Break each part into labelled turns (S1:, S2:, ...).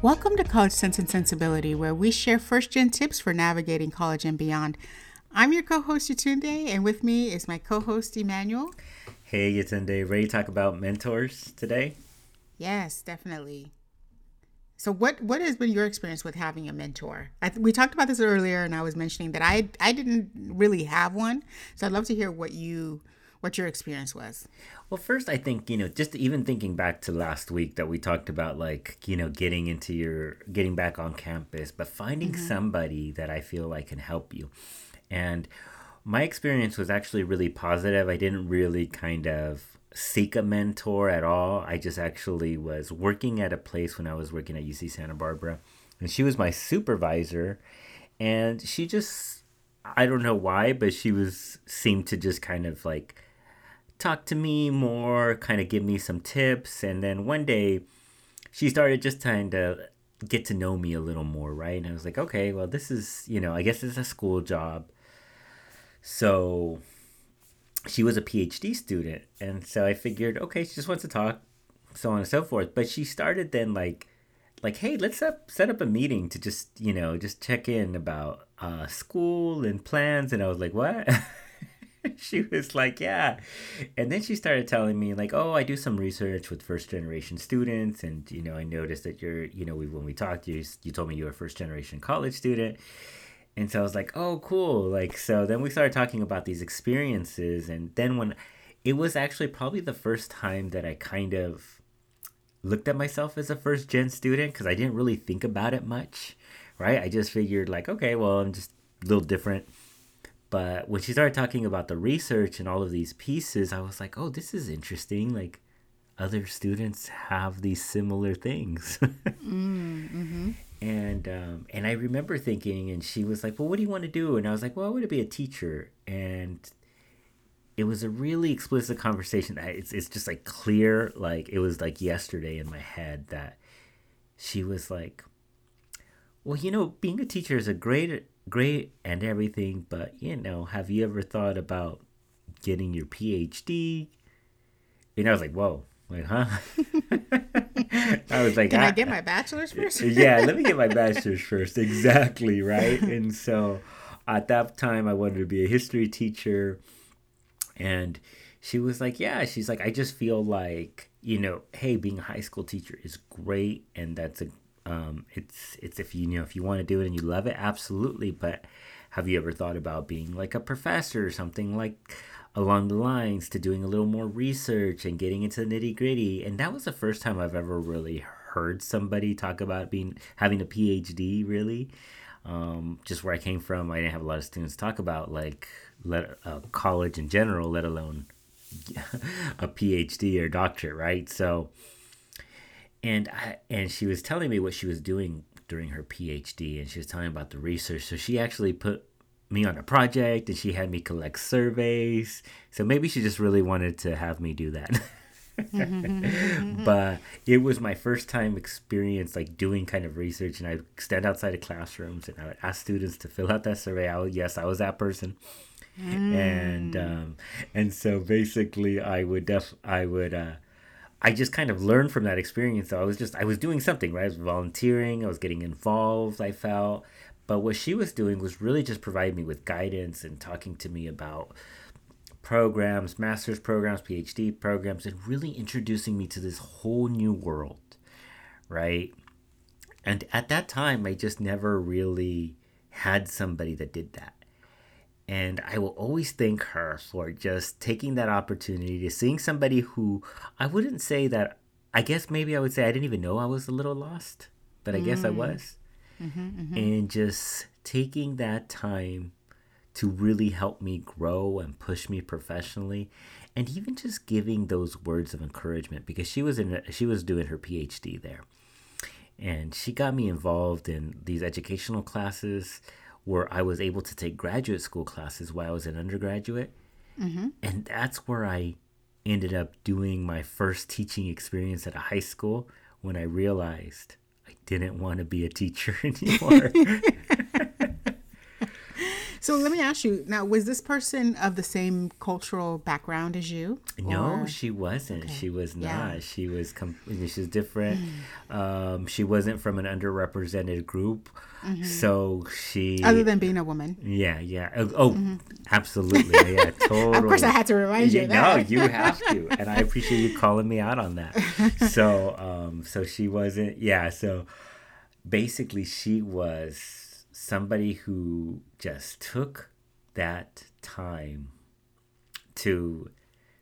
S1: Welcome to College Sense and Sensibility, where we share first gen tips for navigating college and beyond. I'm your co host, Yatunde, and with me is my co host, Emmanuel.
S2: Hey, Yatunde, ready to talk about mentors today?
S1: Yes, definitely. So, what what has been your experience with having a mentor? I, we talked about this earlier, and I was mentioning that I I didn't really have one. So, I'd love to hear what you what your experience was.
S2: Well, first, I think, you know, just even thinking back to last week that we talked about, like, you know, getting into your, getting back on campus, but finding mm-hmm. somebody that I feel like can help you. And my experience was actually really positive. I didn't really kind of seek a mentor at all. I just actually was working at a place when I was working at UC Santa Barbara, and she was my supervisor. And she just, I don't know why, but she was, seemed to just kind of like, talk to me more, kind of give me some tips. And then one day she started just trying to get to know me a little more, right? And I was like, okay, well, this is, you know, I guess it's a school job. So she was a PhD student. And so I figured, okay, she just wants to talk, so on and so forth. But she started then like, like, hey, let's up, set up a meeting to just, you know, just check in about uh, school and plans. And I was like, what? she was like, yeah. And then she started telling me, like, oh, I do some research with first generation students. And, you know, I noticed that you're, you know, we, when we talked, you, you told me you were a first generation college student. And so I was like, oh, cool. Like, so then we started talking about these experiences. And then when it was actually probably the first time that I kind of looked at myself as a first gen student because I didn't really think about it much, right? I just figured, like, okay, well, I'm just a little different but when she started talking about the research and all of these pieces, I was like, oh, this is interesting. Like, other students have these similar things. mm, hmm And um, and I remember thinking, and she was like, "Well, what do you want to do?" And I was like, "Well, I want to be a teacher." And it was a really explicit conversation. It's it's just like clear, like it was like yesterday in my head that she was like, "Well, you know, being a teacher is a great great and everything, but you know, have you ever thought about getting your PhD? And I was like, whoa, like, huh?
S1: I was like, Can I, I get my bachelor's first?
S2: yeah, let me get my bachelor's first. Exactly, right? And so at that time, I wanted to be a history teacher. And she was like, yeah, she's like, I just feel like, you know, hey, being a high school teacher is great. And that's a um, it's it's if you, you know if you want to do it and you love it, absolutely. But have you ever thought about being like a professor or something like along the lines to doing a little more research and getting into the nitty gritty? And that was the first time I've ever really heard somebody talk about being having a PhD. Really, um, just where I came from, I didn't have a lot of students talk about like let uh, college in general, let alone a PhD or doctorate, right? So and I, and she was telling me what she was doing during her PhD, and she was telling me about the research. So she actually put me on a project, and she had me collect surveys. So maybe she just really wanted to have me do that. but it was my first time experience like doing kind of research and I'd stand outside of classrooms and i would ask students to fill out that survey i would yes i was that person mm. and um, and so basically i would def i would uh, I just kind of learned from that experience. So I was just I was doing something, right? I was volunteering, I was getting involved, I felt. But what she was doing was really just providing me with guidance and talking to me about programs, master's programs, PhD programs, and really introducing me to this whole new world, right? And at that time, I just never really had somebody that did that. And I will always thank her for just taking that opportunity to seeing somebody who I wouldn't say that, I guess maybe I would say I didn't even know I was a little lost, but I mm. guess I mm. was. Mm-hmm, mm-hmm. And just taking that time to really help me grow and push me professionally and even just giving those words of encouragement because she was in she was doing her PhD there and she got me involved in these educational classes where I was able to take graduate school classes while I was an undergraduate. Mm-hmm. And that's where I ended up doing my first teaching experience at a high school when I realized I didn't want to be a teacher anymore.
S1: So let me ask you now: Was this person of the same cultural background as you?
S2: No, she wasn't. Okay. She was not. Yeah. She was. Com- she's different. um, she wasn't from an underrepresented group, mm-hmm. so she.
S1: Other than being a woman.
S2: Yeah, yeah. Oh, oh mm-hmm. absolutely. Yeah, totally.
S1: of course, I had to remind you.
S2: No, you have to, and I appreciate you calling me out on that. So, um, so she wasn't. Yeah, so basically, she was somebody who just took that time to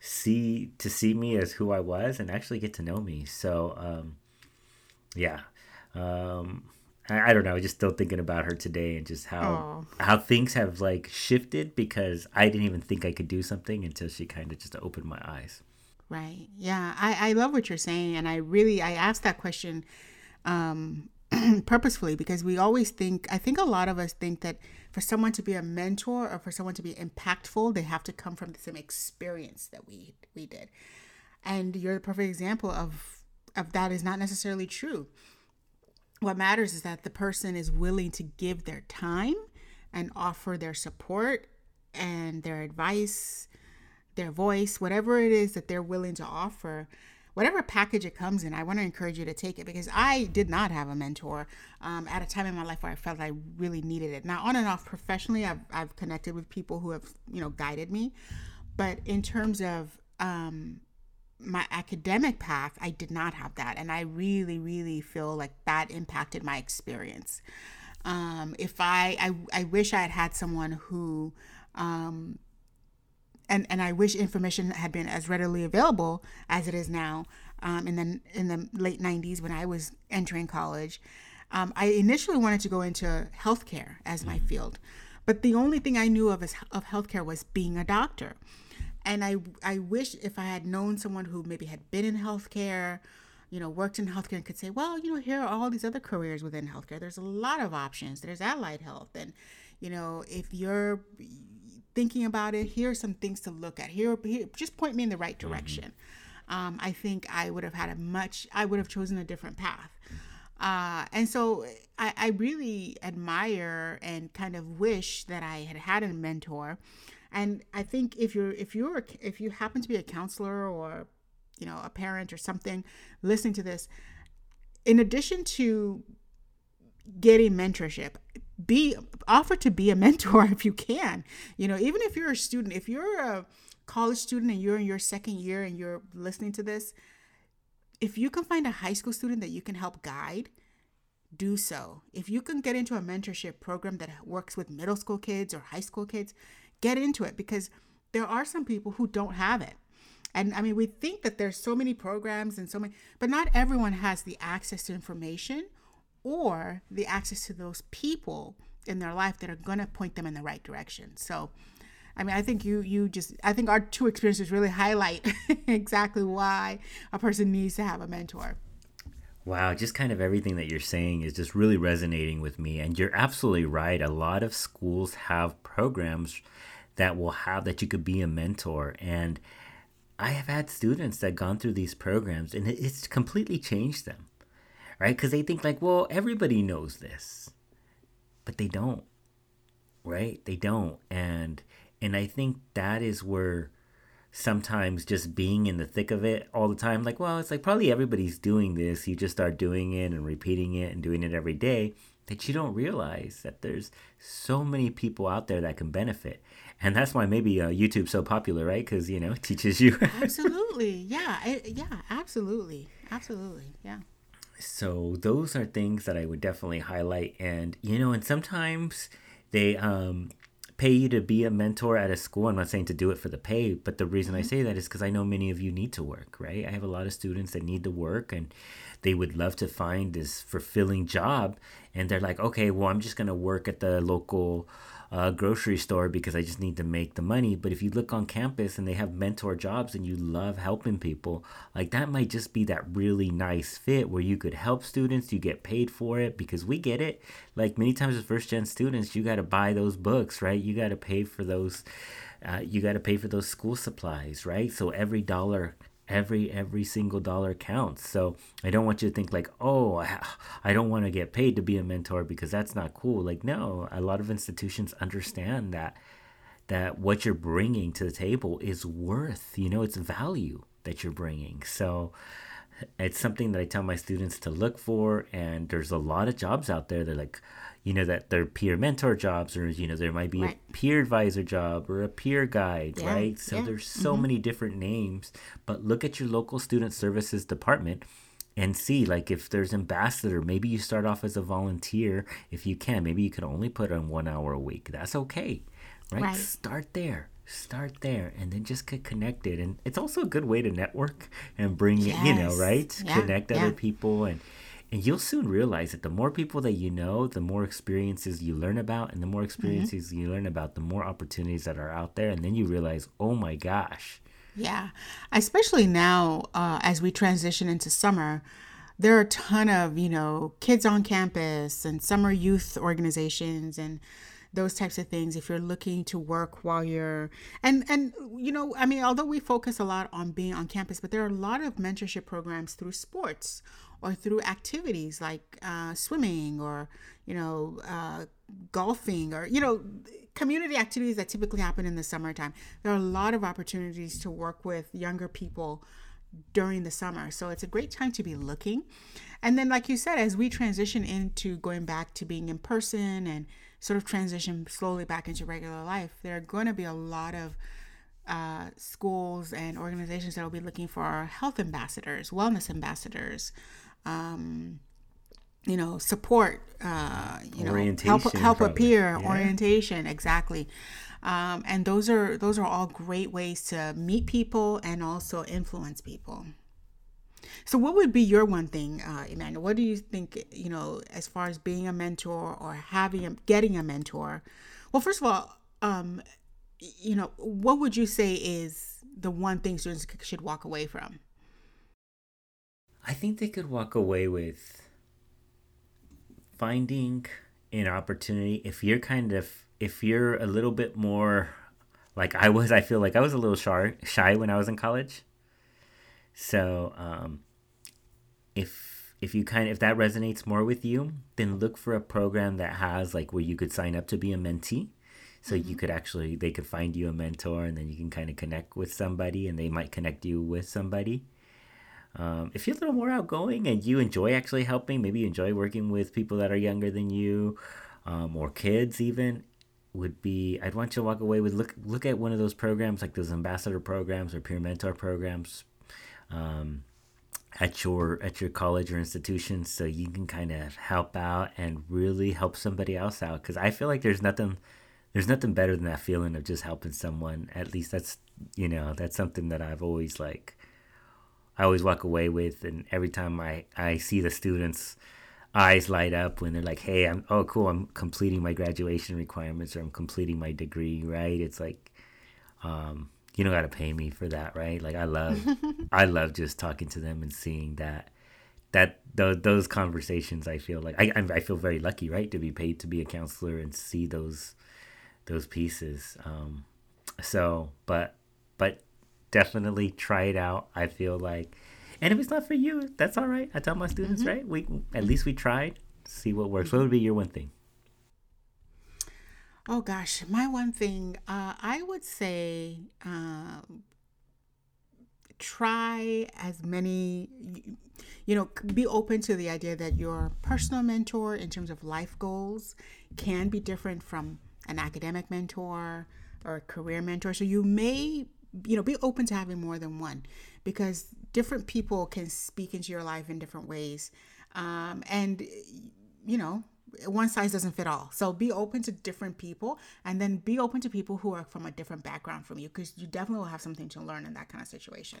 S2: see to see me as who I was and actually get to know me. So um, yeah, um, I, I, don't know. I was just still thinking about her today and just how Aww. how things have like shifted because I didn't even think I could do something until she kind of just opened my eyes.
S1: Right. Yeah. I I love what you're saying, and I really I asked that question um, purposefully because we always think i think a lot of us think that for someone to be a mentor or for someone to be impactful they have to come from the same experience that we we did. And you're the perfect example of of that is not necessarily true. What matters is that the person is willing to give their time and offer their support and their advice their voice whatever it is that they're willing to offer whatever package it comes in, I want to encourage you to take it because I did not have a mentor um, at a time in my life where I felt I really needed it. Now, on and off professionally, I've, I've connected with people who have, you know, guided me. But in terms of um, my academic path, I did not have that. And I really, really feel like that impacted my experience. Um, if I, I, I wish I had had someone who, um, and and I wish information had been as readily available as it is now. Um, in the in the late '90s when I was entering college, um, I initially wanted to go into healthcare as my field, but the only thing I knew of as, of healthcare was being a doctor, and I I wish if I had known someone who maybe had been in healthcare, you know, worked in healthcare and could say, well, you know, here are all these other careers within healthcare. There's a lot of options. There's allied health, and you know, if you're thinking about it, here are some things to look at. Here, here just point me in the right mm-hmm. direction. Mm-hmm. Um, I think I would have had a much, I would have chosen a different path. Uh, and so I, I really admire and kind of wish that I had had a mentor. And I think if you're, if you're, if you happen to be a counselor or, you know, a parent or something listening to this, in addition to getting mentorship, be offer to be a mentor if you can. You know even if you're a student if you're a college student and you're in your second year and you're listening to this if you can find a high school student that you can help guide do so. If you can get into a mentorship program that works with middle school kids or high school kids get into it because there are some people who don't have it. And i mean we think that there's so many programs and so many but not everyone has the access to information or the access to those people in their life that are going to point them in the right direction. So, I mean, I think you you just I think our two experiences really highlight exactly why a person needs to have a mentor.
S2: Wow, just kind of everything that you're saying is just really resonating with me and you're absolutely right. A lot of schools have programs that will have that you could be a mentor and I have had students that gone through these programs and it's completely changed them right? Because they think like, well, everybody knows this, but they don't, right? They don't, and and I think that is where sometimes just being in the thick of it all the time, like, well, it's like probably everybody's doing this. You just start doing it and repeating it and doing it every day that you don't realize that there's so many people out there that can benefit and that's why maybe uh, YouTube's so popular, right? Because you know it teaches you.
S1: absolutely, yeah, yeah, absolutely, absolutely, yeah
S2: so those are things that I would definitely highlight. And you know, and sometimes they um, pay you to be a mentor at a school. I'm not saying to do it for the pay, but the reason mm-hmm. I say that is because I know many of you need to work, right? I have a lot of students that need to work and they would love to find this fulfilling job, and they're like, okay, well, I'm just gonna work at the local uh, grocery store because I just need to make the money. But if you look on campus and they have mentor jobs and you love helping people, like that might just be that really nice fit where you could help students, you get paid for it because we get it. Like many times as first gen students, you got to buy those books, right? You got to pay for those. Uh, you got to pay for those school supplies, right? So every dollar every every single dollar counts. So i don't want you to think like oh i, don't want to get paid to be a mentor because that's not cool. Like no a lot of institutions understand that that what you're bringing to the table is worth you know it's value that you're bringing. So it's something that i tell my students to look for and there's a lot of jobs out there that like you know that they're peer mentor jobs or you know there might be right. a peer advisor job or a peer guide yeah, right so yeah. there's so mm-hmm. many different names but look at your local student services department and see like if there's ambassador maybe you start off as a volunteer if you can maybe you can only put on one hour a week that's okay right, right. start there start there and then just get connected and it's also a good way to network and bring yes. you know right yeah, connect other people and and you'll soon realize that the more people that you know, the more experiences you learn about, and the more mm-hmm. experiences mm-hmm. you learn about, the more opportunities that are out there. And then you realize, oh my gosh.
S1: Yeah. Especially now, uh, as we transition into summer, there are a ton of, you know, kids on campus and summer youth organizations and those types of things if you're looking to work while you're and and you know i mean although we focus a lot on being on campus but there are a lot of mentorship programs through sports or through activities like uh, swimming or you know uh, golfing or you know community activities that typically happen in the summertime. There are a lot of opportunities to work with younger people during the summer. So it's a great time to be looking. And then like you said as we transition into going back to being in person and sort of transition slowly back into regular life there are going to be a lot of uh, schools and organizations that will be looking for health ambassadors, wellness ambassadors, um, you know, support, uh, you know, help help a peer, yeah. orientation, exactly. Um, and those are those are all great ways to meet people and also influence people. So, what would be your one thing, uh, Emmanuel? What do you think? You know, as far as being a mentor or having a, getting a mentor. Well, first of all, um, you know, what would you say is the one thing students should walk away from?
S2: I think they could walk away with finding an opportunity if you're kind of if you're a little bit more like I was I feel like I was a little shy shy when I was in college. So, um if if you kind of if that resonates more with you, then look for a program that has like where you could sign up to be a mentee. So mm-hmm. you could actually they could find you a mentor and then you can kind of connect with somebody and they might connect you with somebody. Um, if you're a little more outgoing and you enjoy actually helping, maybe you enjoy working with people that are younger than you, um, or kids even, would be I'd want you to walk away with look look at one of those programs like those ambassador programs or peer mentor programs um, at your at your college or institution, so you can kind of help out and really help somebody else out. Because I feel like there's nothing there's nothing better than that feeling of just helping someone. At least that's you know that's something that I've always like I always walk away with. And every time I, I see the students' eyes light up when they're like, hey, I'm, oh, cool, I'm completing my graduation requirements or I'm completing my degree, right? It's like, um, you don't got to pay me for that, right? Like, I love, I love just talking to them and seeing that. That those, those conversations, I feel like I I feel very lucky, right, to be paid to be a counselor and see those those pieces. Um, so, but but definitely try it out. I feel like, and if it's not for you, that's all right. I tell my students, mm-hmm. right? We at least we tried. See what works. What would be your one thing?
S1: Oh gosh, my one thing, uh, I would say, uh, try as many. You know, be open to the idea that your personal mentor, in terms of life goals, can be different from an academic mentor or a career mentor. So you may you know be open to having more than one because different people can speak into your life in different ways um, and you know one size doesn't fit all. So be open to different people and then be open to people who are from a different background from you because you definitely will have something to learn in that kind of situation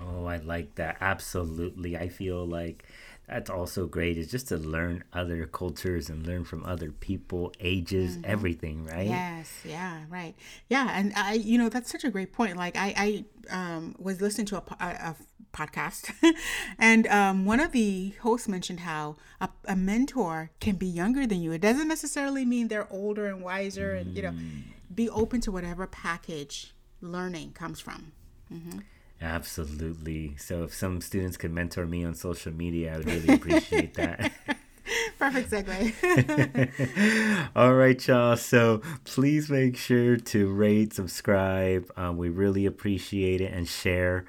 S2: oh i like that absolutely i feel like that's also great is just to learn other cultures and learn from other people ages mm-hmm. everything right
S1: yes yeah right yeah and i you know that's such a great point like i i um, was listening to a, a, a podcast and um, one of the hosts mentioned how a, a, mentor can be younger than you it doesn't necessarily mean they're older and wiser mm. and you know mm. be open to whatever package learning comes from mm-hmm.
S2: Absolutely. So if some students could mentor me on social media, I would really appreciate that.
S1: Perfect segue.
S2: All right, y'all. So please make sure to rate, subscribe. Um, we really appreciate it and share.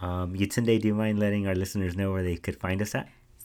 S2: Um, Yutunde, do you mind letting our listeners know where they could find us at?